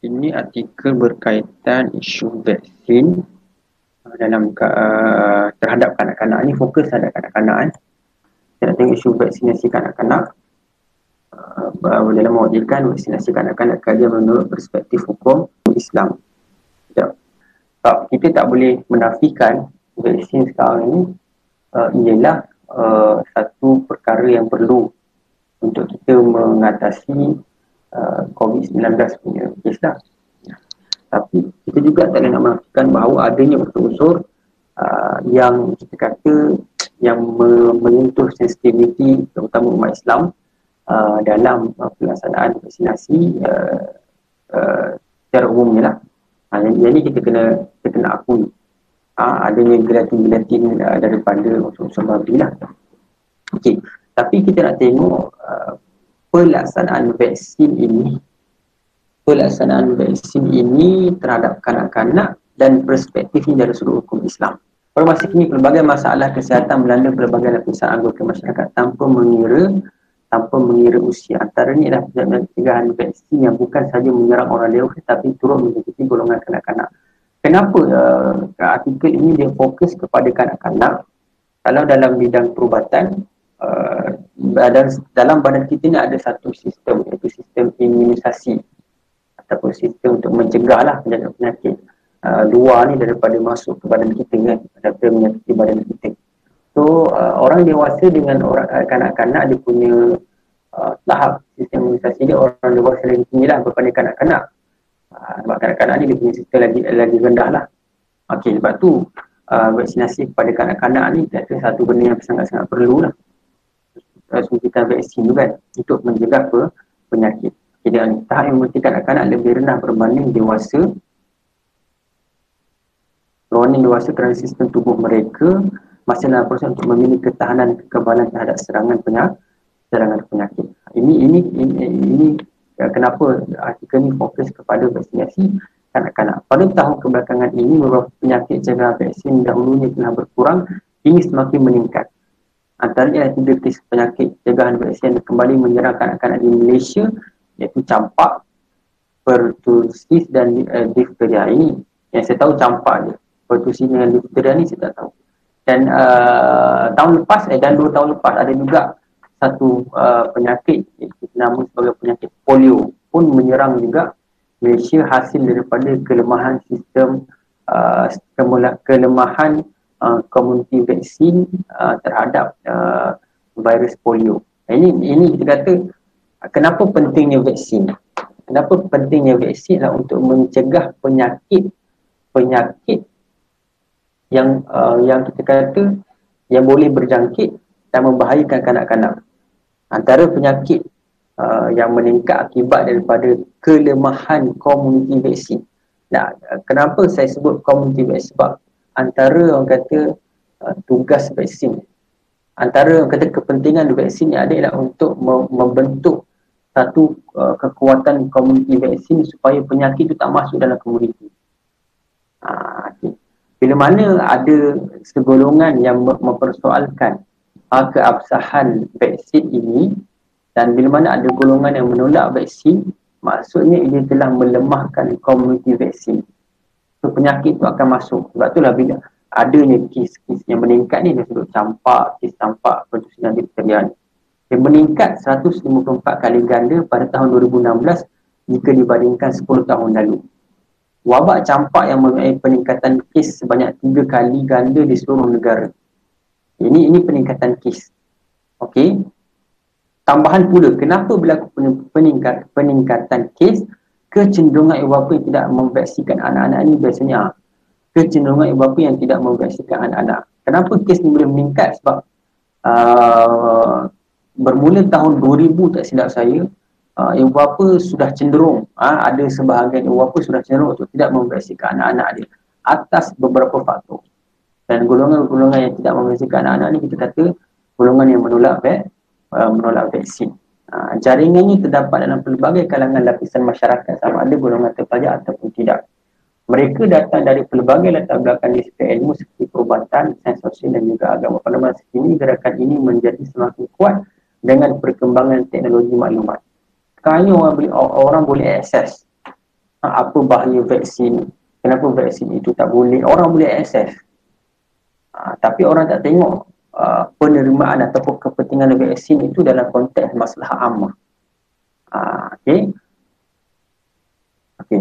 ini artikel berkaitan isu vaksin uh, dalam uh, terhadap kanak-kanak ni fokus terhadap kanak-kanak eh. Kita tengok isu vaksinasi kanak-kanak uh, dalam mewajibkan vaksinasi kanak-kanak kajian menurut perspektif hukum Islam. Ya. Tak, kita tak boleh menafikan vaksin sekarang ini uh, ialah uh, satu perkara yang perlu untuk kita mengatasi Uh, COVID-19 punya kes lah. Tapi kita juga tak nak menafikan bahawa adanya unsur-unsur uh, yang kita kata yang menyentuh sensitiviti terutama umat Islam uh, dalam uh, pelaksanaan vaksinasi uh, uh, secara umumnya lah. Uh, yang, yang ini kita kena kita kena akui uh, adanya gelatin-gelatin uh, daripada unsur-unsur babi lah. Okay. Tapi kita nak tengok uh, pelaksanaan vaksin ini pelaksanaan vaksin ini terhadap kanak-kanak dan perspektifnya dari sudut hukum Islam. Pada masa kini, pelbagai masalah kesihatan melanda pelbagai lapisan anggota masyarakat tanpa mengira tanpa mengira usia. Antaranya adalah pencegahan vaksin yang bukan sahaja menyerang orang dewasa tetapi turut menjadi golongan kanak-kanak. Kenapa uh, artikel ini dia fokus kepada kanak-kanak? Kalau dalam bidang perubatan, uh, dalam badan kita ni ada satu sistem iaitu sistem imunisasi ataupun sistem untuk mencegah lah penyakit-penyakit. Uh, luar ni daripada masuk ke badan kita kan daripada menyakiti badan kita. So uh, orang dewasa dengan orang uh, kanak-kanak dia punya uh, tahap sistem imunisasi dia orang dewasa lagi tinggi lah berbanding kanak-kanak. Uh, sebab kanak-kanak ni dia punya sistem lagi lagi rendah lah. Ok sebab tu uh, vaksinasi kepada kanak-kanak ni satu benda yang sangat-sangat perlu lah uh, suntikan vaksin tu kan untuk mencegah apa penyakit. Jadi tahap yang mementingkan anak-anak lebih rendah berbanding dewasa Lawanan dewasa kerana sistem tubuh mereka masih dalam proses untuk memiliki ketahanan kekebalan terhadap serangan penyakit. Serangan penyakit. Ini ini ini, ini ya, kenapa artikel ini fokus kepada vaksinasi kanak-kanak. Pada tahun kebelakangan ini beberapa penyakit jaga vaksin dahulunya telah berkurang ini semakin meningkat antaranya tiga kes penyakit cegahan vaksin yang kembali menyerang kanak-kanak di Malaysia iaitu campak, pertusis dan uh, difteria ini yang saya tahu campak je. Pertusis dengan difteria ni saya tak tahu. Dan uh, tahun lepas eh, dan dua tahun lepas ada juga satu uh, penyakit iaitu nama sebagai penyakit polio pun menyerang juga Malaysia hasil daripada kelemahan sistem uh, kelemahan Uh, komuniti vaksin uh, terhadap uh, virus polio. Ini ini kita kata kenapa pentingnya vaksin? Kenapa pentingnya vaksin adalah untuk mencegah penyakit penyakit yang uh, yang kita kata yang boleh berjangkit dan membahayakan kanak-kanak. Antara penyakit uh, yang meningkat akibat daripada kelemahan komuniti vaksin. Nah, kenapa saya sebut komuniti vaksin? Sebab antara orang kata uh, tugas vaksin. Antara orang kata kepentingan vaksin yang ada ialah untuk membentuk satu uh, kekuatan komuniti vaksin supaya penyakit itu tak masuk dalam komuniti. Uh, okay. bila mana ada segolongan yang mempersoalkan uh, keabsahan vaksin ini dan bila mana ada golongan yang menolak vaksin maksudnya ia telah melemahkan komuniti vaksin so, penyakit tu akan masuk. Sebab itulah bila adanya kes-kes yang meningkat ni dia sebut campak, kes campak pertusinan difteria ni yang meningkat 154 kali ganda pada tahun 2016 jika dibandingkan 10 tahun lalu. Wabak campak yang mempunyai peningkatan kes sebanyak 3 kali ganda di seluruh negara. Ini ini peningkatan kes. Okey? Tambahan pula kenapa berlaku peningkat, peningkatan kes kecenderungan ibu bapa yang tidak memvaksikan anak-anak ini biasanya kecenderungan ibu bapa yang tidak memvaksikan anak-anak. Kenapa kes ini boleh meningkat? Sebab uh, bermula tahun 2000 tak silap saya, uh, ibu bapa sudah cenderung, uh, ada sebahagian ibu bapa sudah cenderung untuk tidak memvaksikan anak-anak dia atas beberapa faktor. Dan golongan-golongan yang tidak memvaksikan anak-anak ini kita kata golongan yang menolak, uh, menolak vaksin. Ha, jaringan ini terdapat dalam pelbagai kalangan lapisan masyarakat sama ada golongan terpelajar ataupun tidak. Mereka datang dari pelbagai latar belakang disiplin ilmu seperti perubatan, sains sosial dan juga agama. Pada masa ini, gerakan ini menjadi semakin kuat dengan perkembangan teknologi maklumat. Sekarang ini orang boleh, orang boleh akses ha, apa bahaya vaksin kenapa vaksin itu tak boleh orang boleh akses ha, tapi orang tak tengok uh, penerimaan ataupun kepentingan vaksin itu dalam konteks masalah ammah ha, okey okey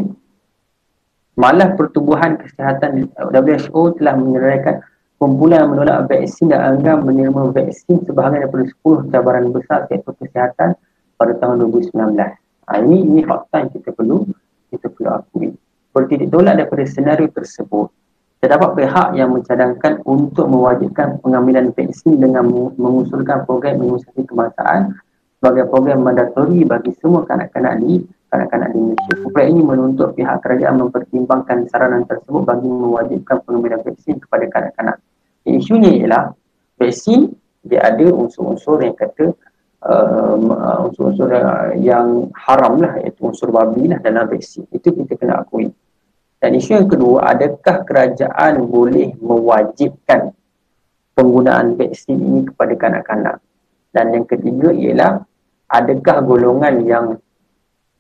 malah pertubuhan kesihatan WHO telah menyerahkan kumpulan menolak vaksin dan anggap menerima vaksin sebahagian daripada 10 cabaran besar sektor kesihatan pada tahun 2019. Ha, ini ini fakta yang kita perlu kita perlu akui. Bertitik tolak daripada senario tersebut, terdapat pihak yang mencadangkan untuk mewajibkan pengambilan vaksin dengan mengusulkan program imunisasi kebangsaan sebagai program mandatori bagi semua kanak-kanak di kanak-kanak di Malaysia. Kumpulan ini menuntut pihak kerajaan mempertimbangkan saranan tersebut bagi mewajibkan pengambilan vaksin kepada kanak-kanak. Isunya ialah vaksin dia ada unsur-unsur yang kata um, uh, unsur-unsur yang haram lah iaitu unsur babi lah dalam vaksin. Itu kita kena akui. Dan isu yang kedua, adakah kerajaan boleh mewajibkan penggunaan vaksin ini kepada kanak-kanak? Dan yang ketiga ialah adakah golongan yang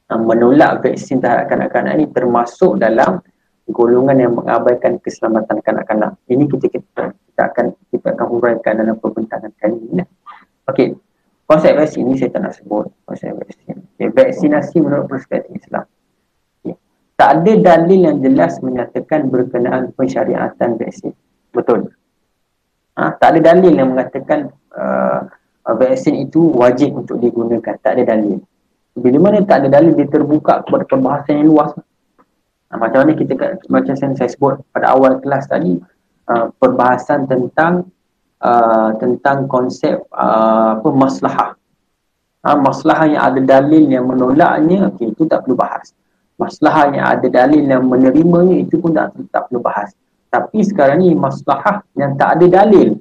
menolak vaksin terhadap kanak-kanak ini termasuk dalam golongan yang mengabaikan keselamatan kanak-kanak. Ini kita, kita, kita akan kita akan huraikan dalam perbincangan kali ini. Okey, konsep vaksin ini saya tak nak sebut konsep vaksin. Okay. Vaksinasi menurut perspektif Islam. Tak ada dalil yang jelas menyatakan berkenaan pensyariatan vaksin. Betul. Ha? Tak ada dalil yang mengatakan uh, vaksin itu wajib untuk digunakan. Tak ada dalil. Bila mana tak ada dalil dia terbuka kepada perbahasan yang luas. Nah, macam mana kita macam saya sebut pada awal kelas tadi uh, perbahasan tentang uh, tentang konsep uh, apa maslahah. Uh, maslahah yang ada dalil yang menolaknya okay, itu tak perlu bahas. Maslahah yang ada dalil yang menerimanya itu pun tak, tak perlu bahas. Tapi sekarang ni maslahah yang tak ada dalil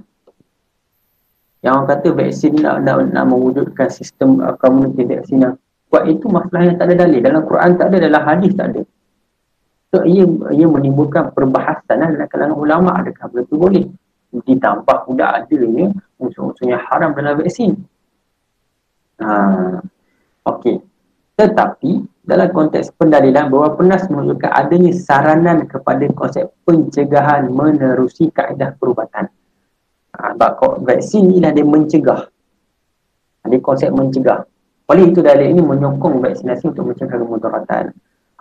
yang orang kata vaksin nak, nak, nak mewujudkan sistem uh, komuniti vaksin yang Buat itu masalah yang tak ada dalil. Dalam Quran tak ada, dalam hadis tak ada. So, ia, ia menimbulkan perbahasan lah dalam kalangan ulama. Adakah begitu boleh? Ditambah pula adanya unsur-unsur yang haram dalam vaksin. Ha, Okey. Tetapi, dalam konteks pendalilan bahawa penas menunjukkan adanya saranan kepada konsep pencegahan menerusi kaedah perubatan. Ha, sebab vaksin ni lah dia mencegah. Ada konsep mencegah. Oleh itu dalil ini menyokong vaksinasi untuk mencegah kemudaratan.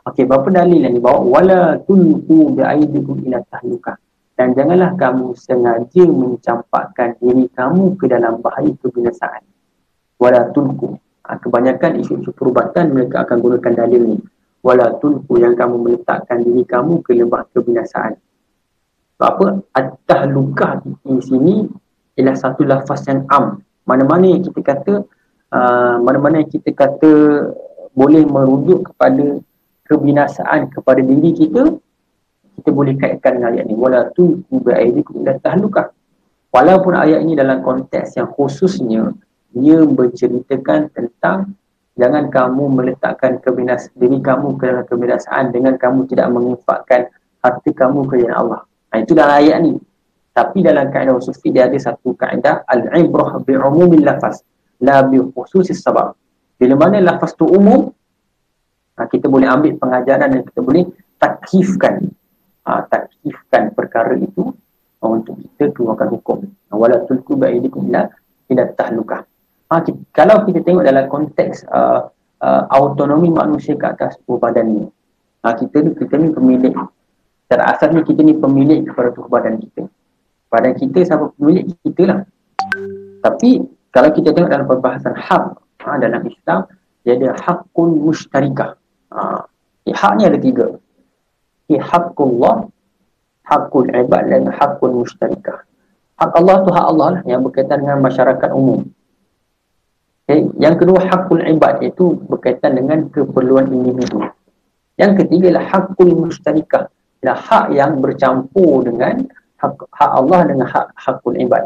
Okey, berapa dalil yang dibawa? Wala tulku bi'aidikum ila tahluka. Dan janganlah kamu sengaja mencampakkan diri kamu ke dalam bahaya kebinasaan. Wala tulku. Ha, kebanyakan isu-isu perubatan mereka akan gunakan dalil ini. Wala tulku yang kamu meletakkan diri kamu ke lembah kebinasaan. Sebab apa? At-tahluka di sini ialah satu lafaz yang am. Mana-mana yang kita kata Ah, mana-mana yang kita kata boleh merujuk kepada kebinasaan kepada diri kita kita boleh kaitkan dengan ayat ni wala tu bi'aidikum ila tahlukah walaupun ayat ini dalam konteks yang khususnya ia menceritakan tentang jangan kamu meletakkan kebinas diri kamu ke dalam kebinasaan dengan kamu tidak menginfakkan harta kamu ke jalan Allah. Nah, itu dalam ayat ni. Tapi dalam kaedah usul dia ada satu kaedah al-ibrah bi'umumil lafaz la bi khususis sabab. Bila mana lafaz tu umum, ha, kita boleh ambil pengajaran dan kita boleh takkifkan ha, takkifkan perkara itu ha, untuk kita keluarkan hukum. Ha, wala tulku ba'idikum ila ila tahlukah. Ha, kita, kalau kita tengok dalam konteks uh, uh, autonomi manusia ke atas tubuh badan ni, ha, kita ni kita ni pemilik. Secara asalnya kita ni pemilik kepada tubuh badan kita. Badan kita siapa pemilik kita lah. Tapi kalau kita tengok dalam perbahasan hak ha, dalam Islam dia ada hakun mushtarikah ha, hak ni ada tiga hakullah hakul ibad dan hakun mushtarikah hak Allah tu hak Allah lah yang berkaitan dengan masyarakat umum okay. yang kedua hakul ibad itu berkaitan dengan keperluan individu yang ketiga adalah hakul mushtarikah ialah hak yang bercampur dengan hak, hak Allah dengan hak hakul ibad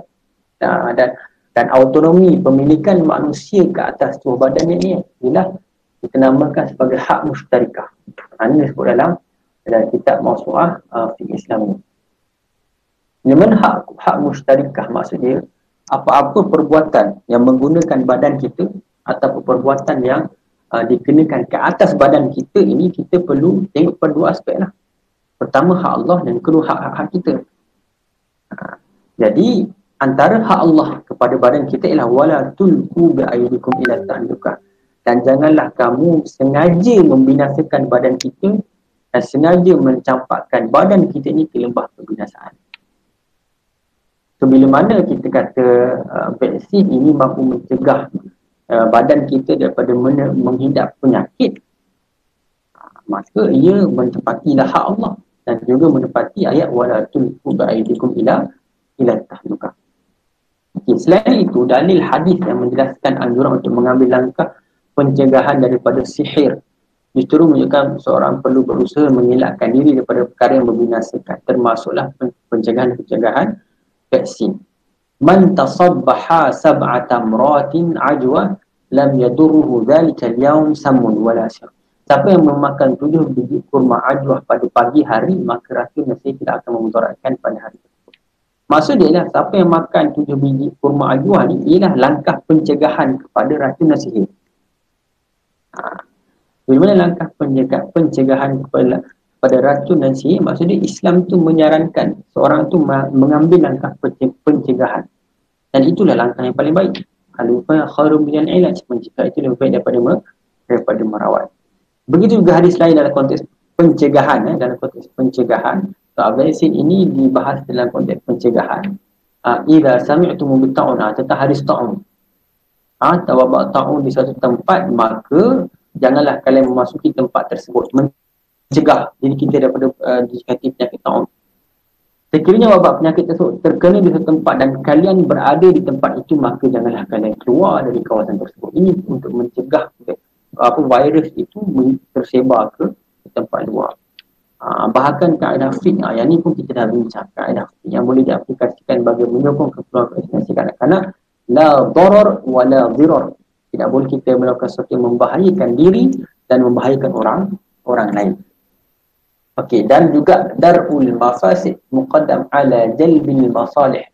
nah, dan dan autonomi pemilikan manusia ke atas tubuh badannya ni ialah kita namakan sebagai hak musytarikah. Ini disebut dalam dalam kitab Mausu'ah uh, fi Islam ni. Ini hak, hak musytarikah maksudnya apa-apa perbuatan yang menggunakan badan kita atau perbuatan yang uh, dikenakan ke atas badan kita ini kita perlu tengok pada dua aspek lah. Pertama hak Allah dan kedua hak-hak kita. Uh, jadi antara hak Allah kepada badan kita ialah wala tulku bi aydikum ila tahluka dan janganlah kamu sengaja membinasakan badan kita dan sengaja mencampakkan badan kita ini ke lembah kebinasaan. So, bila mana kita kata uh, vaksin ini mampu mencegah uh, badan kita daripada men- menghidap penyakit, maka ia menepati hak Allah dan juga menepati ayat wala tulku bi aydikum ila ila tahluka. Okay. Selain itu, dalil hadis yang menjelaskan anjuran untuk mengambil langkah pencegahan daripada sihir justru menunjukkan seorang perlu berusaha mengelakkan diri daripada perkara yang membinasakan termasuklah pencegahan-pencegahan vaksin. Man tasabbaha sab'ata mratin ajwa lam yadurruhu dhalika al-yawm samun wala. Siapa yang memakan tujuh biji kurma ajwa pada pagi hari maka racun nasi tidak akan memudaratkan pada hari itu. Maksud dia lah, siapa yang makan tujuh biji kurma ajuah ni ialah langkah pencegahan kepada racun sihir. Ha. Bagaimana langkah pencegahan kepada, kepada racun dan sihir? Maksudnya Islam tu menyarankan seorang tu mengambil langkah pencegahan. Dan itulah langkah yang paling baik. Alufah kharum bilan ilaj. Mencegah itu lebih baik daripada, daripada merawat. Begitu juga hadis lain dalam konteks pencegahan. Eh, dalam konteks pencegahan. So, vaksin ini dibahas dalam konteks pencegahan. Ah, Ida sami'tu mubta'un ah, tentang hadis ta'un. Ah, tawabak ta'un di satu tempat, maka janganlah kalian memasuki tempat tersebut. Mencegah diri kita daripada uh, dikati penyakit ta'un. Sekiranya wabak penyakit tersebut terkena di satu tempat dan kalian berada di tempat itu, maka janganlah kalian keluar dari kawasan tersebut. Ini untuk mencegah apa virus itu tersebar ke tempat luar. Uh, bahkan kaedah fit uh, yang ni pun kita dah bincang kaedah fit yang boleh diaplikasikan bagi menyokong keperluan vaksinasi kanak-kanak la darar wa la dirar tidak boleh kita melakukan sesuatu yang membahayakan diri dan membahayakan orang orang lain Okey dan juga darul mafasid muqaddam ala jalbil masalih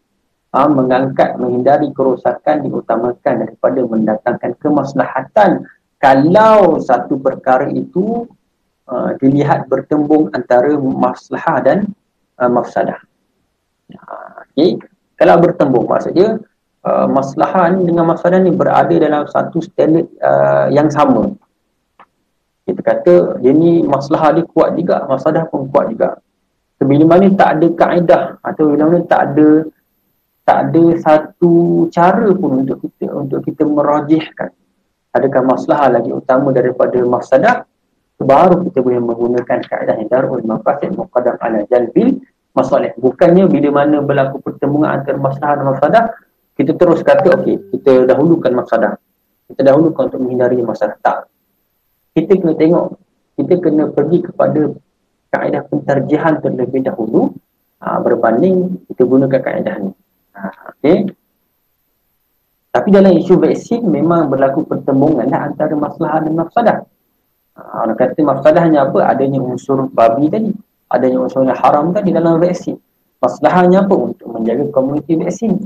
ha, mengangkat menghindari kerosakan diutamakan daripada mendatangkan kemaslahatan kalau satu perkara itu uh, dilihat bertembung antara maslahah dan uh, mafsadah. Uh, okay. Kalau bertembung maksudnya uh, maslahah ni dengan mafsadah ni berada dalam satu standard uh, yang sama. Kita kata dia ni maslahah dia kuat juga, mafsadah pun kuat juga. So, bila mana tak ada kaedah atau bila mana tak ada tak ada satu cara pun untuk kita untuk kita merajihkan. Adakah maslahah lagi utama daripada mafsadah? Baru kita boleh menggunakan kaedah yang darul mafasid muqaddam ala jalbil masalah bukannya bila mana berlaku pertemuan antara masalah dan masalah kita terus kata okey kita dahulukan masalah kita dahulukan untuk menghindari masalah. Tak kita kena tengok kita kena pergi kepada kaedah pentarjihan terlebih dahulu ha, berbanding kita gunakan kaedah ni ha, okey tapi dalam isu vaksin memang berlaku pertemuan lah antara masalah dan masalah Ha, orang kata mafsadahnya apa? Adanya unsur babi tadi. Adanya unsur yang haram tadi dalam vaksin. Masalahnya apa? Untuk menjaga komuniti vaksin.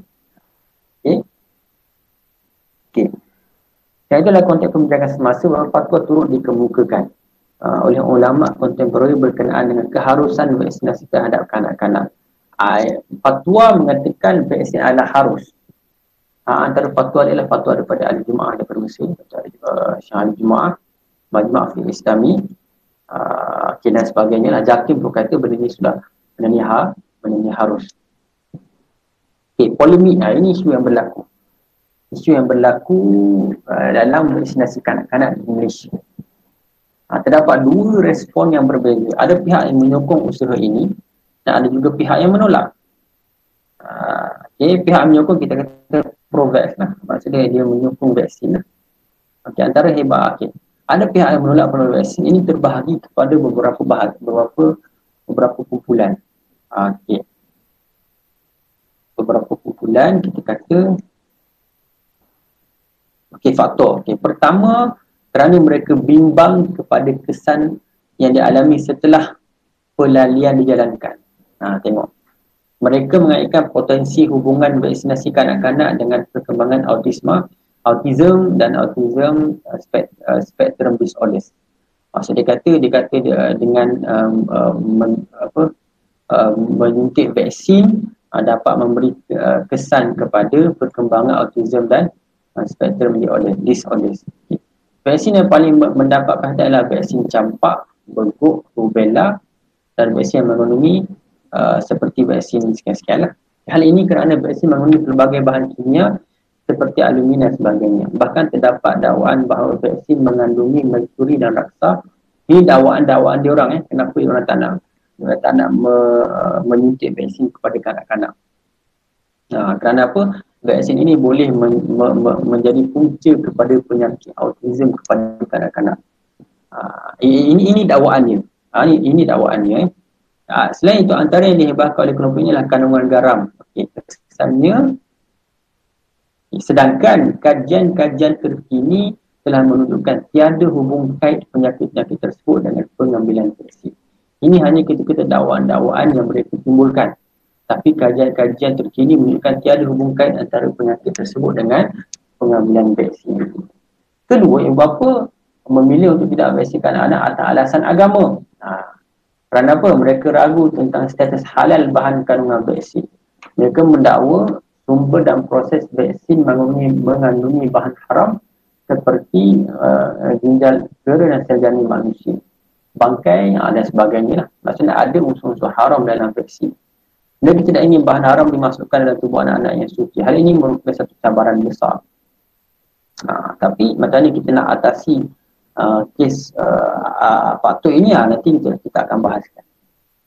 Okey. Okey. Dan itulah konteks pembicaraan semasa bahawa fatwa turut dikemukakan uh, oleh ulama kontemporari berkenaan dengan keharusan vaksinasi terhadap kanak-kanak. Uh, fatwa mengatakan vaksin adalah harus. Uh, antara fatwa adalah fatwa daripada ahli Jumaah daripada Mesir, daripada uh, Syah Jumaah Majma' Fiqh Islami uh, dan sebagainya lah Jakim pun kata benda ni sudah benda ni, ha, benda ni harus okay, polemik lah ini isu yang berlaku isu yang berlaku uh, dalam vaksinasi kanak-kanak di Malaysia. Uh, terdapat dua respon yang berbeza. Ada pihak yang menyokong usaha ini dan ada juga pihak yang menolak. Uh, okay, pihak menyokong kita kata pro-vax lah. Maksudnya dia menyokong vaksin lah. Okay, antara hebat okay ada pihak yang menolak penolak vaksin ini terbahagi kepada beberapa bahag, beberapa beberapa kumpulan. Ah, okey. Beberapa kumpulan kita kata okey faktor. Okey, pertama kerana mereka bimbang kepada kesan yang dialami setelah pelalian dijalankan. Ha, tengok. Mereka mengaitkan potensi hubungan vaksinasi kanak-kanak dengan perkembangan autisma autism dan autism uh, spectrum disorders. Maksud dia kata dia kata dia, dengan um, uh, men, apa uh, menyuntik vaksin uh, dapat memberi uh, kesan kepada perkembangan autism dan uh, spectrum disorders. Okay. Vaksin yang paling mendapat perhatian adalah vaksin campak, berguk, rubella dan vaksin yang mengandungi uh, seperti vaksin sekian-sekian lah. Hal ini kerana vaksin mengandungi pelbagai bahan kimia seperti aluminium dan sebagainya. Bahkan terdapat dakwaan bahawa vaksin mengandungi merkuri dan raksa. Ini dakwaan-dakwaan diorang eh. Kenapa diorang tak nak, diorang tak nak me, uh, menyuntik vaksin kepada kanak-kanak. Nah, kerana apa? Vaksin ini boleh men, me, me, menjadi punca kepada penyakit autism kepada kanak-kanak. Uh, ini ini dakwaannya. Uh, ini, ini dakwaannya. Eh. Uh, selain itu antara yang dihebahkan oleh kelompok ini adalah kandungan garam. Okay. Kesannya Sedangkan kajian-kajian terkini telah menunjukkan tiada hubung kait penyakit-penyakit tersebut dengan pengambilan vaksin. Ini hanya kita-kita dakwaan-dakwaan yang mereka timbulkan. Tapi kajian-kajian terkini menunjukkan tiada hubung kait antara penyakit tersebut dengan pengambilan vaksin. Kedua, ibu bapa memilih untuk tidak vaksinkan anak atas alasan agama. Ha. Kerana apa? Mereka ragu tentang status halal bahan kandungan vaksin. Mereka mendakwa sumber dan proses vaksin mengandungi, mengandungi bahan haram seperti uh, ginjal kera dan sel manusia bangkai uh, dan sebagainya lah. maksudnya ada unsur-unsur haram dalam vaksin dan kita tidak ingin bahan haram dimasukkan dalam tubuh anak-anak yang suci hal ini merupakan satu cabaran besar uh, tapi macam mana kita nak atasi uh, kes uh, uh, faktor ini uh, nanti kita, kita akan bahaskan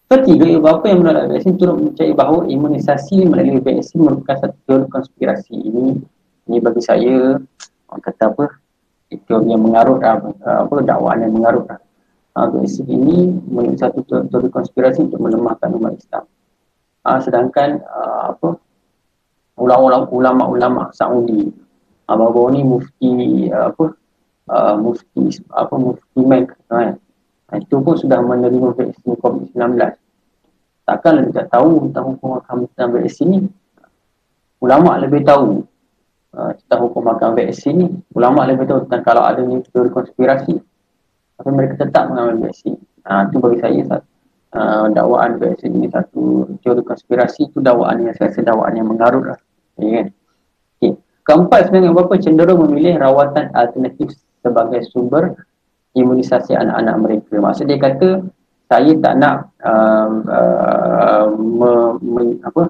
Ketiga, ibu bapa yang menolak vaksin turut mencari bahawa imunisasi melalui vaksin merupakan satu konspirasi. Ini ini bagi saya, orang kata apa, teori yang mengarut lah, apa, dakwaan yang mengarut. Uh, vaksin ini menjadi satu teori konspirasi untuk melemahkan umat Islam. Uh, sedangkan uh, apa ulama-ulama Saudi. Uh, bahawa ni mufti uh, apa uh, mufti apa mufti Mike uh, itu pun sudah menerima vaksin COVID-19. Takkan lebih tak tahu tentang hukum makan tentang vaksin ni. Ulama lebih tahu uh, tentang hukum makan vaksin ni. Ulama lebih tahu tentang kalau ada ni teori konspirasi. Tapi mereka tetap mengambil vaksin. Uh, itu bagi saya satu uh, dakwaan vaksin ini satu teori konspirasi itu dakwaan yang saya rasa dakwaan yang mengarut lah ya kan okay. keempat sebenarnya bapa cenderung memilih rawatan alternatif sebagai sumber imunisasi anak-anak mereka. Maksud dia kata saya tak nak uh, uh, me, me, apa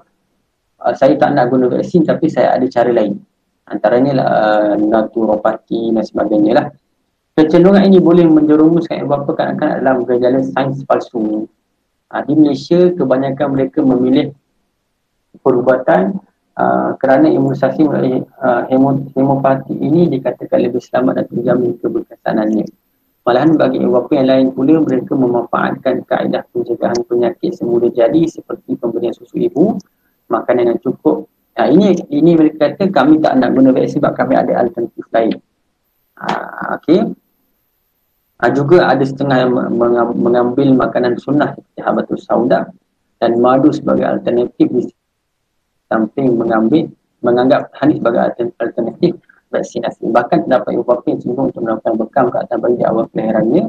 uh, saya tak nak guna vaksin tapi saya ada cara lain. Antaranya uh, naturopati dan sebagainya lah. Kecenderungan ini boleh menjerumuskan beberapa kanak-kanak dalam gejala sains palsu. Uh, di Malaysia kebanyakan mereka memilih perubatan uh, kerana imunisasi melalui uh, hemopati ini dikatakan lebih selamat dan terjamin keberkesanannya. Malahan bagi beberapa yang lain pula mereka memanfaatkan kaedah pencegahan penyakit semula jadi seperti pemberian susu ibu, makanan yang cukup. Nah, ini ini mereka kata kami tak nak guna vaksin sebab kami ada alternatif lain. Ha, Okey. Ha, juga ada setengah yang mengambil makanan sunnah seperti habatus sauda dan madu sebagai alternatif di samping mengambil menganggap hanis sebagai alternatif vaksinasi. Bahkan terdapat ibu bapa yang cenderung untuk melakukan bekam ke atas bayi di awal kelahirannya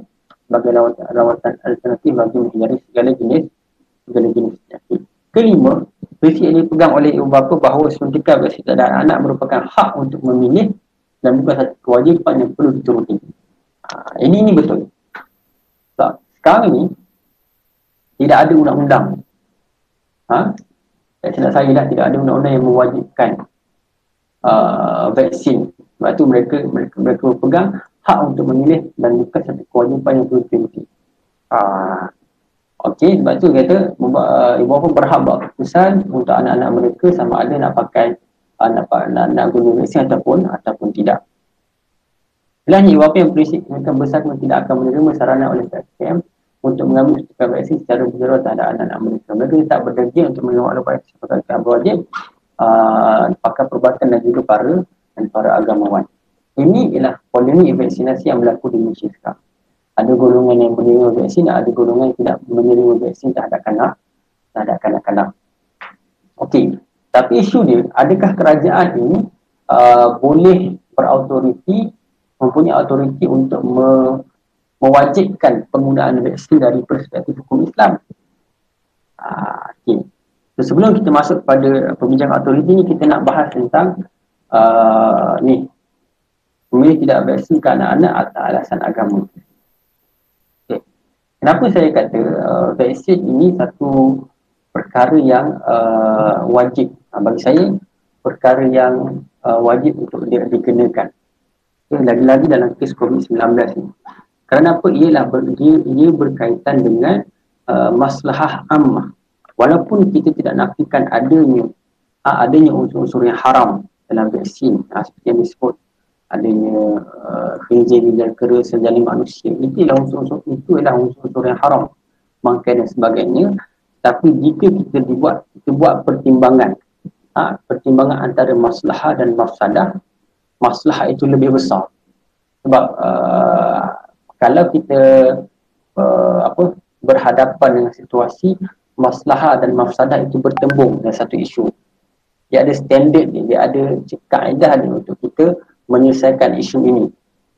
sebagai rawatan, rawatan alternatif bagi menghindari segala jenis segala jenis penyakit. Kelima, prinsip yang dipegang oleh ibu bapa bahawa suntikan vaksin terhadap anak merupakan hak untuk memilih dan bukan satu kewajipan yang perlu dituruti. Ha, ini ini betul. So, sekarang ini tidak ada undang-undang. Ha? Tidak saya lah, tidak ada undang-undang yang mewajibkan uh, vaksin sebab tu mereka mereka mereka pegang hak untuk memilih dan bukan satu kewajipan yang perlu diikuti. Ah, Okey, sebab tu kata ibu bapa berhak buat keputusan untuk anak-anak mereka sama ada nak pakai uh, nak, nak, nak guna vaksin ataupun ataupun tidak. Selanjutnya, ibu bapa yang prinsip mereka besar pun tidak akan menerima saranan oleh PKM untuk mengambil sertifikat vaksin secara berjerawat terhadap anak-anak mereka. Mereka tak berdegil untuk menerima walaupun sertifikat wajib uh, pakar perubatan dan juga para dan para agamawan. Ini ialah polemik vaksinasi yang berlaku di Malaysia sekarang. Ada golongan yang menerima vaksin, ada golongan yang tidak menerima vaksin terhadap kanak, terhadap kanak-kanak. Okey, tapi isu dia, adakah kerajaan ini uh, boleh berautoriti mempunyai autoriti untuk me, mewajibkan penggunaan vaksin dari perspektif hukum Islam. Uh, okay. So, sebelum kita masuk pada perbincangan autoriti ni kita nak bahas tentang uh, ni memilih tidak vaksin ke anak-anak atas alasan agama. Okay. Kenapa saya kata uh, vaksin ini satu perkara yang uh, wajib bagi saya perkara yang uh, wajib untuk dikenakan. Lagi-lagi dalam kes COVID-19 ini. Kerana apa? Ialah ber, ia, ia berkaitan dengan uh, maslahah ammah. Walaupun kita tidak nafikan adanya uh, adanya unsur-unsur yang haram dalam vaksin uh, seperti yang disebut adanya uh, khinzir dan kera sejalin manusia itu adalah unsur-unsur itu adalah unsur-unsur yang haram mangkai dan sebagainya tapi jika kita dibuat kita buat pertimbangan ha, pertimbangan antara masalah dan mafsadah masalah itu lebih besar sebab uh, kalau kita uh, apa berhadapan dengan situasi masalah dan mafsadah itu bertembung dalam satu isu dia ada standard ni dia ada kaedah ni untuk kita menyelesaikan isu ini.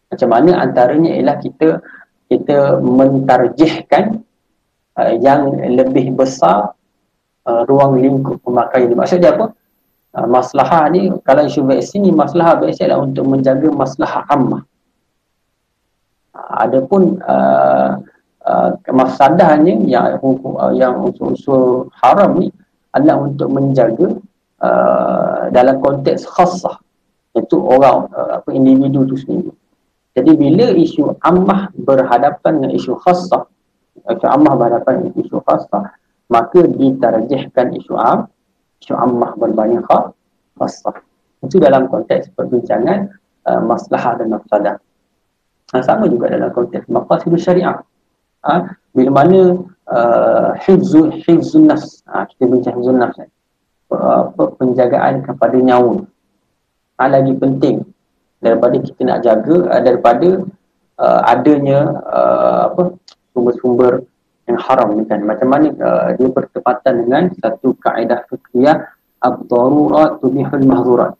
Macam mana antaranya ialah kita kita mentarjihkan uh, yang lebih besar uh, ruang lingkup pemakaian. Maksud dia apa? Uh, masalah ni, kalau isu vaksin ni, masalah vaksin adalah untuk menjaga masalah ammah. Uh, adapun uh, uh, yang uh, yang unsur-unsur haram ni adalah untuk menjaga uh, dalam konteks khasah itu orang uh, apa individu tu sendiri. Jadi bila isu ammah berhadapan dengan isu khassah, isu ammah berhadapan dengan isu khassah, maka ditarjihkan isu am, isu ammah berbanding khassah. Itu dalam konteks perbincangan uh, maslahah dan mafsadah. Nah, sama juga dalam konteks maqasid syariah. Ha? bila mana uh, hifzul hifzun nafs ha, kita bincang hifzun nafs uh, penjagaan kepada nyawa ha, lagi penting daripada kita nak jaga uh, daripada uh, adanya uh, apa sumber-sumber yang haram ni kan. Macam mana uh, dia bertepatan dengan satu kaedah fiqhiyah ad-darurat tubihul mahzurat.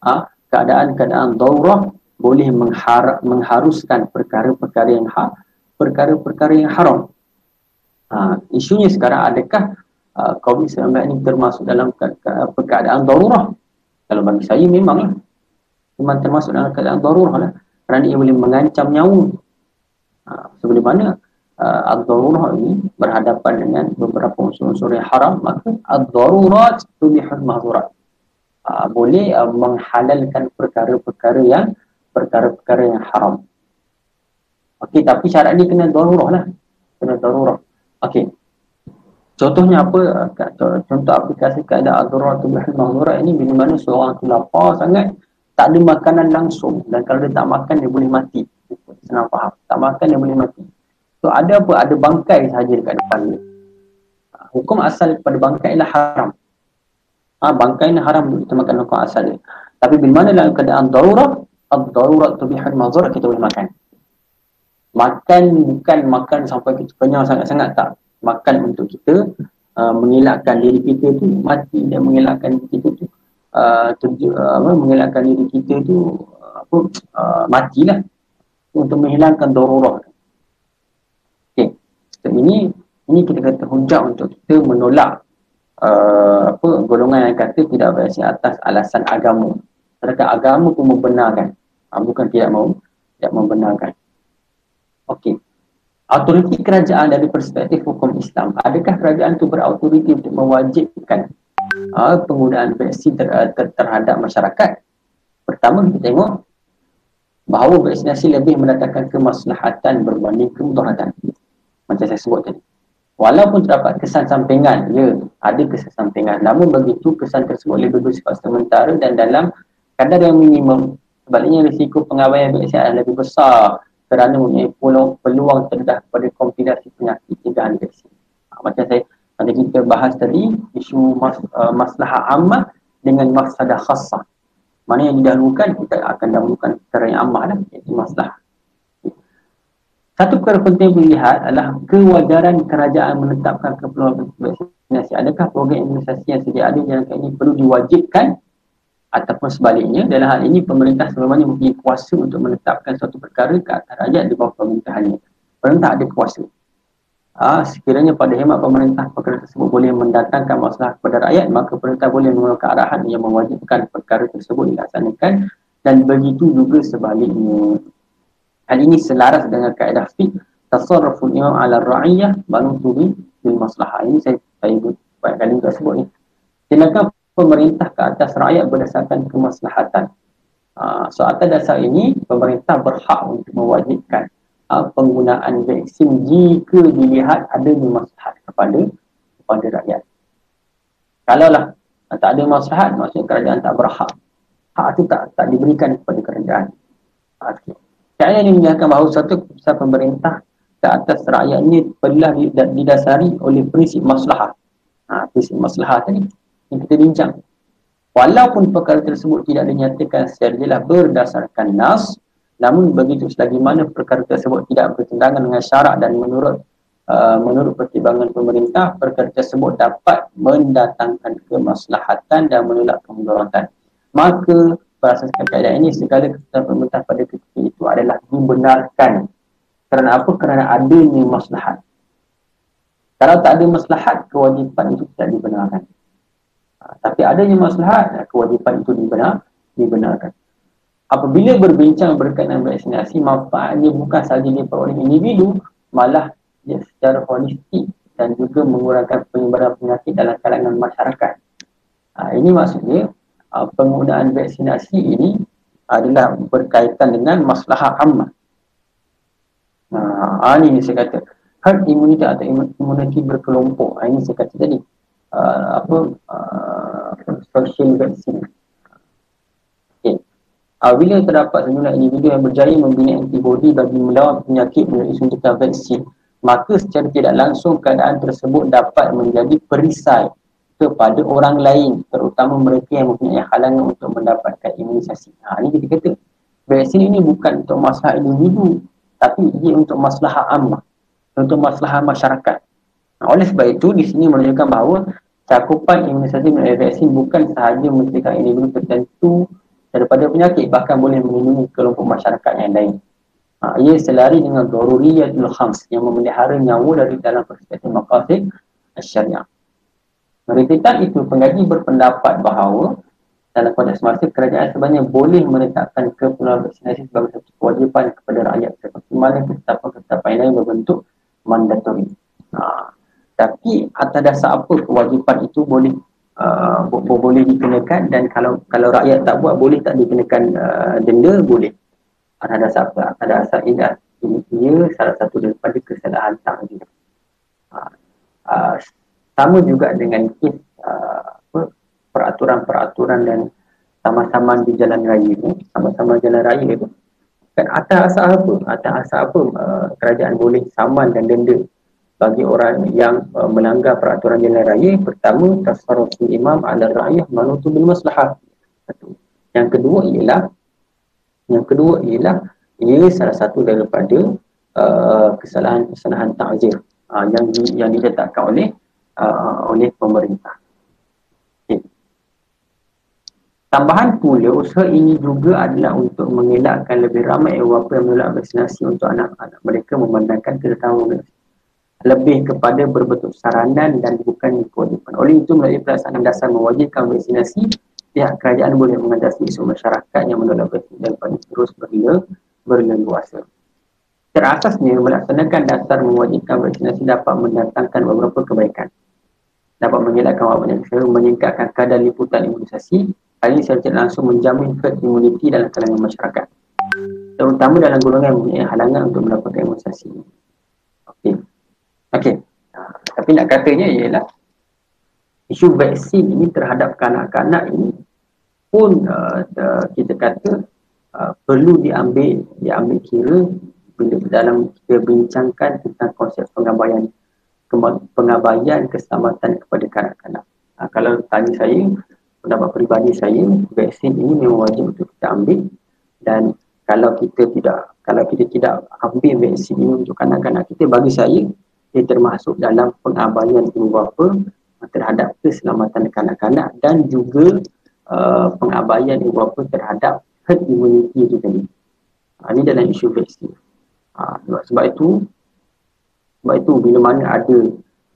Ha, keadaan-keadaan darurah boleh menghar- mengharuskan perkara-perkara yang ha- perkara-perkara yang haram. Ha, isunya sekarang adakah uh, COVID-19 ini termasuk dalam ke- ke- keadaan darurah kalau bagi saya memanglah. Memang termasuk dalam keadaan darurah lah. Kerana ia boleh mengancam nyawa. Ha, sebagaimana mana uh, ad-darurah ini berhadapan dengan beberapa unsur-unsur yang haram maka ad-darurat tubihul mahzurat uh, boleh uh, menghalalkan perkara-perkara yang perkara-perkara yang haram Okey, tapi syarat ni kena darurah lah. Kena darurah. Okey. Contohnya apa? Contoh aplikasi keadaan Adurah Tubuhul Mahmurah ini bila mana seorang tu lapar sangat tak ada makanan langsung dan kalau dia tak makan dia boleh mati. Senang faham. Tak makan dia boleh mati. So ada apa? Ada bangkai sahaja dekat depan dia. Ha, hukum asal pada bangkai ialah haram. Ha, bangkai ni haram kita makan hukum asal dia. Tapi bila mana dalam keadaan darurah, ad-darurat tubihul mahzurah kita boleh makan. Makan bukan makan sampai kita kenyang sangat-sangat tak makan untuk kita uh, mengelakkan diri kita tu mati dan mengelakkan kita tu uh, terju, uh, apa, mengelakkan diri kita tu apa uh, matilah untuk menghilangkan darurah. So, ini ini kita kata hujah untuk kita menolak uh, apa golongan yang kata tidak berasi atas alasan agama. Sedangkan agama pun membenarkan. Uh, bukan tidak mau tidak membenarkan. Okey autoriti kerajaan dari perspektif hukum Islam adakah kerajaan itu berautoriti untuk mewajibkan uh, penggunaan vaksin ter, ter, terhadap masyarakat pertama kita tengok bahawa vaksinasi lebih mendatangkan kemaslahatan berbanding kemudaratan macam saya sebut tadi walaupun terdapat kesan sampingan ya ada kesan sampingan namun begitu kesan tersebut lebih bersifat sementara dan dalam kadar yang minimum sebaliknya risiko pengabaian vaksin adalah lebih besar kerana mempunyai peluang, peluang terdedah kepada komplikasi penyakit tindakan infeksi. Ha, macam saya nanti kita bahas tadi isu mas, uh, masalah ammah dengan masalah khasah. Mana yang didahulukan kita akan dahulukan perkara yang ammah lah iaitu masalah. Satu perkara penting dilihat adalah kewajaran kerajaan menetapkan keperluan vaksinasi. Adakah program imunisasi yang sedia ada yang ini perlu diwajibkan ataupun sebaliknya dalam hal ini pemerintah sebenarnya mempunyai kuasa untuk menetapkan suatu perkara ke atas rakyat di bawah pemerintahannya. Pemerintah ada kuasa. Ha, sekiranya pada hemat pemerintah perkara tersebut boleh mendatangkan masalah kepada rakyat maka pemerintah boleh mengeluarkan arahan yang mewajibkan perkara tersebut dilaksanakan dan begitu juga sebaliknya. Hal ini selaras dengan kaedah fiqh tasarruful imam ala ra'iyah manutubi bil maslahah. Ini saya saya banyak kali juga sebut ni. Tindakan pemerintah ke atas rakyat berdasarkan kemaslahatan. Uh, so atas dasar ini pemerintah berhak untuk mewajibkan uh, penggunaan vaksin jika dilihat ada maslahat kepada kepada rakyat. Kalaulah uh, tak ada maslahat maksudnya kerajaan tak berhak. Hak itu tak tak diberikan kepada kerajaan. Okay. Saya ini menjelaskan bahawa satu keputusan pemerintah ke atas rakyat ini telah didasari oleh prinsip maslahah. Ha, prinsip maslahah tadi yang kita bincang. Walaupun perkara tersebut tidak dinyatakan secara jelas berdasarkan nas, namun begitu selagi mana perkara tersebut tidak bertentangan dengan syarak dan menurut uh, menurut pertimbangan pemerintah, perkara tersebut dapat mendatangkan kemaslahatan dan menolak kemudaratan. Maka berdasarkan kaedah ini, segala keputusan pemerintah pada ketika itu adalah dibenarkan. Kerana apa? Kerana adanya maslahat. Kalau tak ada maslahat, kewajipan itu tidak dibenarkan. Ha, tapi adanya maslahat, kewajipan itu dibenar, dibenarkan. Apabila berbincang berkaitan vaksinasi, manfaatnya bukan sahaja diperoleh individu, malah dia secara holistik dan juga mengurangkan penyebaran penyakit dalam kalangan masyarakat. Ha, ini maksudnya uh, penggunaan vaksinasi ini adalah berkaitan dengan masalah ammah. Ha, ini saya kata herd immunity atau imuniti berkelompok. Ini saya kata tadi uh, apa uh, social vaccine. Okay. Uh, bila terdapat sejumlah individu yang berjaya membina antibodi bagi melawan penyakit melalui suntikan vaksin, maka secara tidak langsung keadaan tersebut dapat menjadi perisai kepada orang lain terutama mereka yang mempunyai halangan untuk mendapatkan imunisasi. Ha, ini kita kata vaksin ini bukan untuk masalah individu tapi ia untuk masalah ammah, untuk masalah masyarakat. Nah, oleh sebab itu, di sini menunjukkan bahawa cakupan imunisasi melalui vaksin bukan sahaja mencegah individu tertentu daripada penyakit, bahkan boleh melindungi kelompok masyarakat yang lain. Ha, ia selari dengan daruriyatul khams yang memelihara nyawa dari dalam perspektif maqasid syariah. Mereka itu pengkaji berpendapat bahawa dalam konteks semasa kerajaan sebenarnya boleh menetapkan keperluan vaksinasi sebagai satu kewajipan kepada rakyat. Seperti mana ketetapan-ketetapan lain berbentuk mandatori. Ha, tapi atas dasar apa kewajipan itu boleh uh, boleh dikenakan dan kalau kalau rakyat tak buat boleh tak dikenakan uh, denda? Boleh. Atas dasar apa? Atas dasar ini ini salah satu daripada kesalahan takdir uh, uh, sama juga dengan kes uh, peraturan-peraturan dan sama-sama di jalan raya itu sama-sama jalan raya itu kan atas asal apa? Atas asal apa? Uh, kerajaan boleh saman dan denda bagi orang yang uh, melanggar peraturan jalan raya. Pertama tasarruful imam ala ra'iyah manutu bil maslahah. Yang kedua ialah yang kedua ialah ia salah satu daripada uh, kesalahan-kesalahan takzir. Uh, yang di, yang diletakkan oleh uh, oleh pemerintah. Tambahan pula usaha ini juga adalah untuk mengelakkan lebih ramai Eropa yang menolak vaksinasi untuk anak-anak mereka memandangkan kedatangan lebih kepada berbentuk saranan dan bukan kewajipan. Oleh itu, melalui pelaksanaan dasar mewajibkan vaksinasi, pihak kerajaan boleh mengatasi isu masyarakat yang menolak vaksin dan terus berlila, berleluasa. Terasasnya, melaksanakan dasar mewajibkan vaksinasi dapat mendatangkan beberapa kebaikan. Dapat mengelakkan wabak seru, meningkatkan kadar liputan imunisasi, hal ini secara langsung menjamin herd immunity dalam kalangan masyarakat. Terutama dalam golongan yang mempunyai halangan untuk mendapatkan imunisasi. Okey. Okey. Tapi nak katanya ialah isu vaksin ini terhadap kanak-kanak ini pun uh, kita kata uh, perlu diambil diambil kira bila dalam kita bincangkan tentang konsep pengabaian pengabaian keselamatan kepada kanak-kanak. Uh, kalau tanya saya, pendapat peribadi saya, vaksin ini memang wajib untuk kita ambil dan kalau kita tidak kalau kita tidak ambil vaksin ini untuk kanak-kanak kita, bagi saya ia termasuk dalam pengabaian ibu bapa terhadap keselamatan kanak-kanak dan juga uh, pengabaian ibu bapa terhadap herd immunity itu tadi. Uh, ini dalam isu vaksin. Uh, sebab itu sebab itu bila mana ada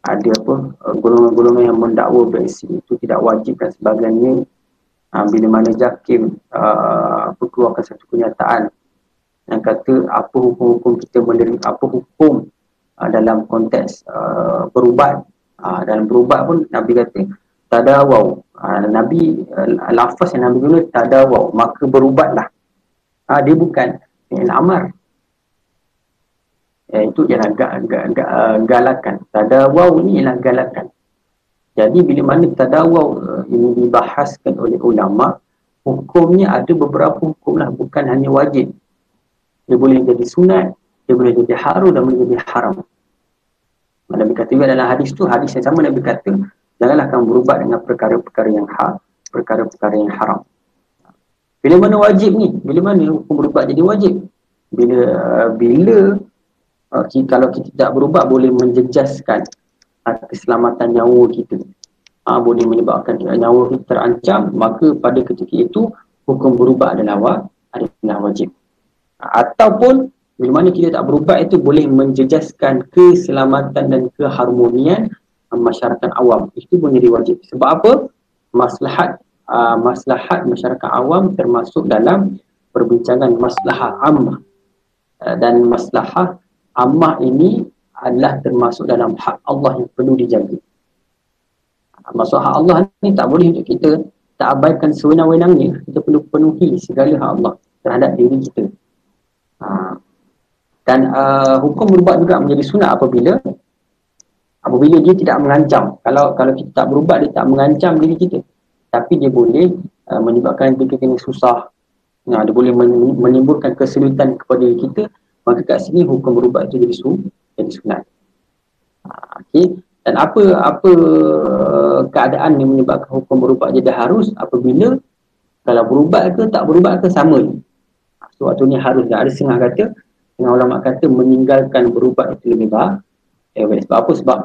ada apa uh, golongan-golongan yang mendakwa vaksin itu tidak wajib dan sebagainya uh, bila mana JAKIM uh, keluarkan satu kenyataan yang kata apa hukum-hukum kita menerima apa hukum uh, dalam konteks uh, berubat uh, dalam berubat pun Nabi kata tadawau. Uh, Nabi uh, lafaz yang Nabi guna tadawau. Maka berubatlah. Uh, dia bukan yang amar eh, itu ialah ga, ga, ga, uh, galakan tadawau ni ialah galakan jadi bila mana tadawau uh, ini dibahaskan oleh ulama hukumnya ada beberapa hukum lah bukan hanya wajib dia boleh jadi sunat dia boleh jadi haru dan boleh jadi haram Nabi kata juga dalam hadis tu hadis yang sama Nabi kata janganlah kamu berubat dengan perkara-perkara yang ha, perkara-perkara yang haram. Bila mana wajib ni? Bila mana hukum berubat jadi wajib? Bila bila uh, kalau kita tidak berubat boleh menjejaskan uh, keselamatan nyawa kita. Uh, boleh menyebabkan nyawa kita terancam, maka pada ketika itu hukum berubat adalah adalah wajib. Uh, ataupun bila mana kita tak berubat itu boleh menjejaskan keselamatan dan keharmonian masyarakat awam. Itu pun jadi wajib. Sebab apa? Maslahat uh, maslahat masyarakat awam termasuk dalam perbincangan maslahat ammah. Uh, dan maslahat ammah ini adalah termasuk dalam hak Allah yang perlu dijaga. Uh, maksud hak Allah ni tak boleh untuk kita tak abaikan sewenang-wenangnya. Kita perlu penuhi segala hak Allah terhadap diri kita. Uh, dan uh, hukum berubat juga menjadi sunat apabila apabila dia tidak mengancam kalau kalau kita tak berubat dia tak mengancam diri kita tapi dia boleh uh, menyebabkan kita kena susah nah, dia boleh menimbulkan kesulitan kepada kita maka kat sini hukum berubat itu jadi, sun, jadi sunat uh, okay. dan apa apa keadaan yang menyebabkan hukum berubat jadi harus apabila kalau berubat ke tak berubat ke sama ni so waktu ni harus ada setengah kata Setengah ulama kata meninggalkan berubat itu lebih baik. Eh, sebab apa? Sebab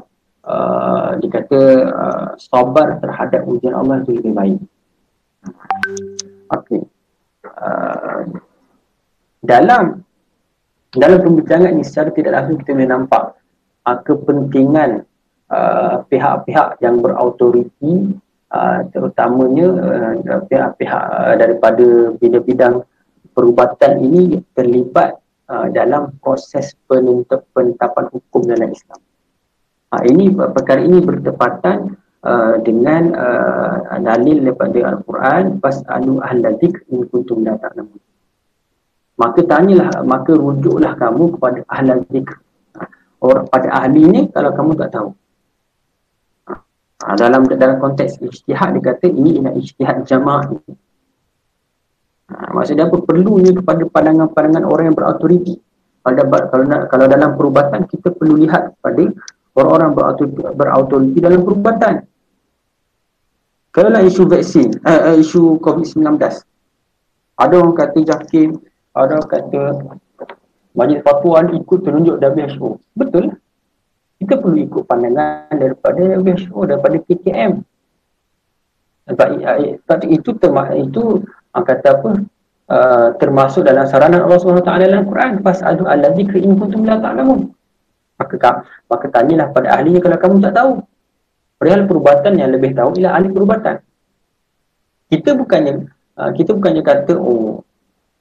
uh, dia kata uh, sabar terhadap ujian Allah itu lebih baik. Okey. Uh, dalam dalam pembincangan ini secara tidak langsung kita boleh nampak uh, kepentingan uh, pihak-pihak yang berautoriti uh, terutamanya uh, pihak-pihak uh, daripada bidang-bidang perubatan ini terlibat uh, dalam proses penetapan hukum dalam Islam. Uh, ini perkara ini bertepatan uh, dengan uh, dalil daripada Al-Quran pas anu ahladzik in kuntum la ta'lamun. Maka tanyalah maka rujuklah kamu kepada ahladzik. Uh, orang pada ahli ini kalau kamu tak tahu. Uh, dalam dalam konteks ijtihad dia kata ini ialah ijtihad jamaah Ha, maksudnya apa? Perlunya kepada pandangan-pandangan orang yang berautoriti. Kalau, kalau, kalau dalam perubatan, kita perlu lihat pada orang-orang berautoriti, berautoriti dalam perubatan. Kalau lah isu vaksin, eh, eh, isu COVID-19. Ada orang kata Jakim, ada orang kata Majlis Papua ni ikut tunjuk WHO. Betul lah. Kita perlu ikut pandangan daripada WHO, daripada KKM. Sebab itu, itu uh, kata apa uh, termasuk dalam saranan Allah SWT dalam Quran pas adu allazi ka in kuntum la ta'lamun maka maka tanyalah pada ahlinya kalau kamu tak tahu perihal perubatan yang lebih tahu ialah ahli perubatan kita bukannya uh, kita bukannya kata oh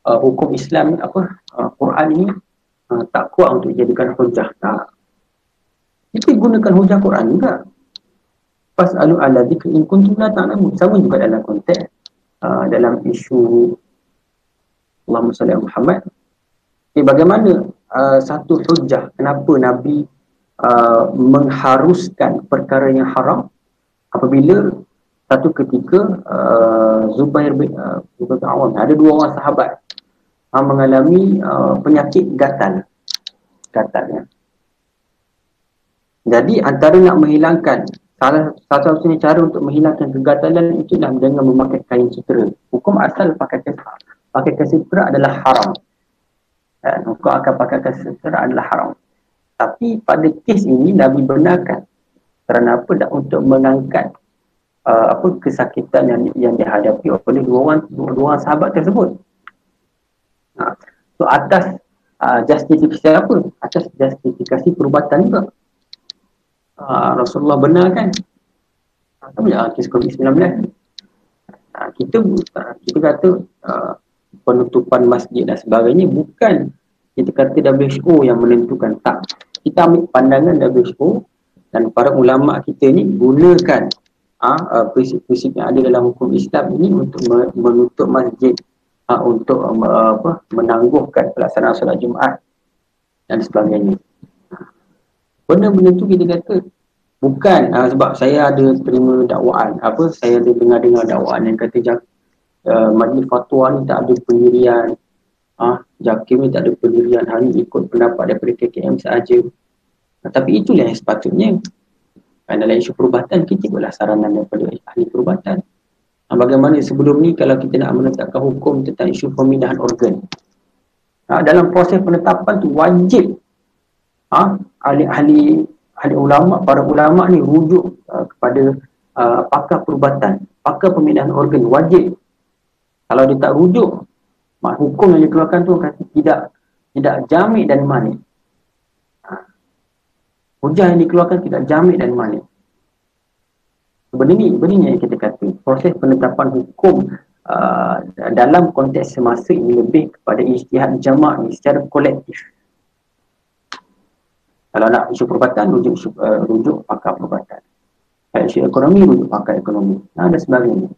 uh, hukum Islam apa uh, Quran ini uh, tak kuat untuk dijadikan hujah tak. Kita gunakan hujah Quran juga. Pas alu allazi ka in kuntum la ta'lamun. Sama juga dalam konteks uh, dalam isu Allahumma salli Muhammad. Okay, bagaimana uh, satu hujah kenapa Nabi uh, mengharuskan perkara yang haram? Apabila satu ketika uh, Zubair bin uh, Zubair Awam ada dua orang sahabat uh, mengalami uh, penyakit gatal gatalnya jadi antara nak menghilangkan salah satu-satunya cara untuk menghilangkan kegatalan itu adalah dengan memakai kain sutera. Hukum asal pakai kain pakai kain sutera adalah haram. Dan hukum akan pakai kain sutera adalah haram. Tapi pada kes ini Nabi benarkan kerana apa? Dan untuk mengangkat uh, apa kesakitan yang yang dihadapi oleh dua orang dua, dua orang sahabat tersebut. Ha. So atas uh, justifikasi apa? Atas justifikasi perubatan juga. Uh, Rasulullah benarkan. Apa ya kes COVID-19? Uh, kita uh, kita kata uh, penutupan masjid dan sebagainya bukan kita kata WHO yang menentukan tak kita ambil pandangan WHO dan para ulama kita ni gunakan uh, prinsip-prinsip yang ada dalam hukum Islam ini untuk menutup masjid uh, untuk uh, apa menangguhkan pelaksanaan solat Jumaat dan sebagainya. Benda-benda tu kita kata bukan uh, sebab saya ada terima dakwaan. Apa saya ada dengar-dengar dakwaan yang kata uh, majlis fatwa ni tak ada pendirian. Ah uh, JAKIM ni tak ada pendirian. Hanya ikut pendapat daripada KKM sahaja. Uh, tapi itulah yang sepatutnya. Kan dalam isu perubatan kita ikutlah saranan daripada ahli perubatan Ha, bagaimana sebelum ni kalau kita nak menetapkan hukum tentang isu pemindahan organ. Ha, dalam proses penetapan tu wajib ha, ahli-ahli ahli ulama, para ulama ni rujuk uh, kepada uh, pakar perubatan, pakar pemindahan organ wajib. Kalau dia tak rujuk, mak hukum yang dikeluarkan tu kata tidak tidak jamik dan manik. Ha. Hujah yang dikeluarkan tidak jamik dan manik. Benda ni, benda ni yang kita kata proses penetapan hukum uh, dalam konteks semasa ini lebih kepada istihad jamaah ni secara kolektif. Kalau nak isu perubatan, rujuk, uh, rujuk pakar perubatan. Kalau isu ekonomi, rujuk pakar ekonomi. Nah, dan sebagainya.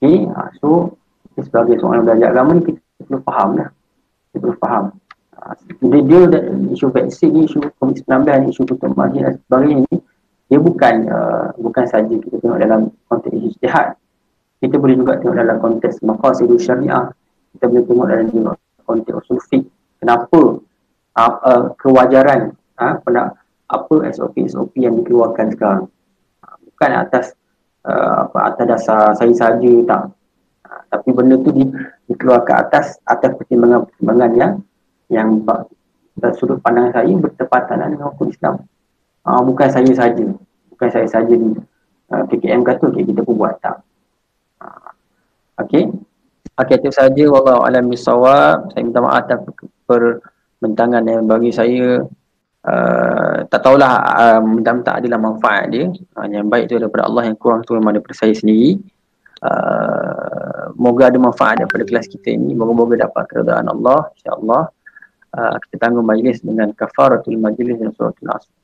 Okay, uh, so sebagai seorang belajar agama ni kita perlu faham lah. Kita perlu faham. Uh, dia, dia, isu vaksin ni, isu COVID-19 ni, isu tutup margin dan sebagainya ni, dia bukan uh, bukan saja kita tengok dalam konteks ijtihad kita boleh juga tengok dalam konteks maqasidul syariah kita boleh tengok dalam juga konteks usul fiqh kenapa uh, uh, kewajaran uh, pernah apa SOP SOP yang dikeluarkan sekarang? Uh, bukan atas uh, apa atas dasar saya saja tak. Uh, tapi benda tu di, dikeluarkan atas atas pertimbangan-pertimbangan yang yang sudut pandang saya bertepatan dengan hukum Islam uh, bukan saya saja. Bukan saya saja ni. Uh, ah, PKM kata okay, kita pun buat tak. Uh, okey? Okey itu saja. Wallahu alam bisawab saya minta maaf atas perbentangan yang bagi saya. Uh, tak tahulah uh, minta-minta adalah manfaat dia. Uh, yang baik tu daripada Allah yang kurang tu memang daripada saya sendiri. Uh, moga ada manfaat daripada kelas kita ini. Moga-moga dapat keredaan Allah insyaAllah. Uh, kita tanggung majlis dengan kafaratul majlis dan suratul asr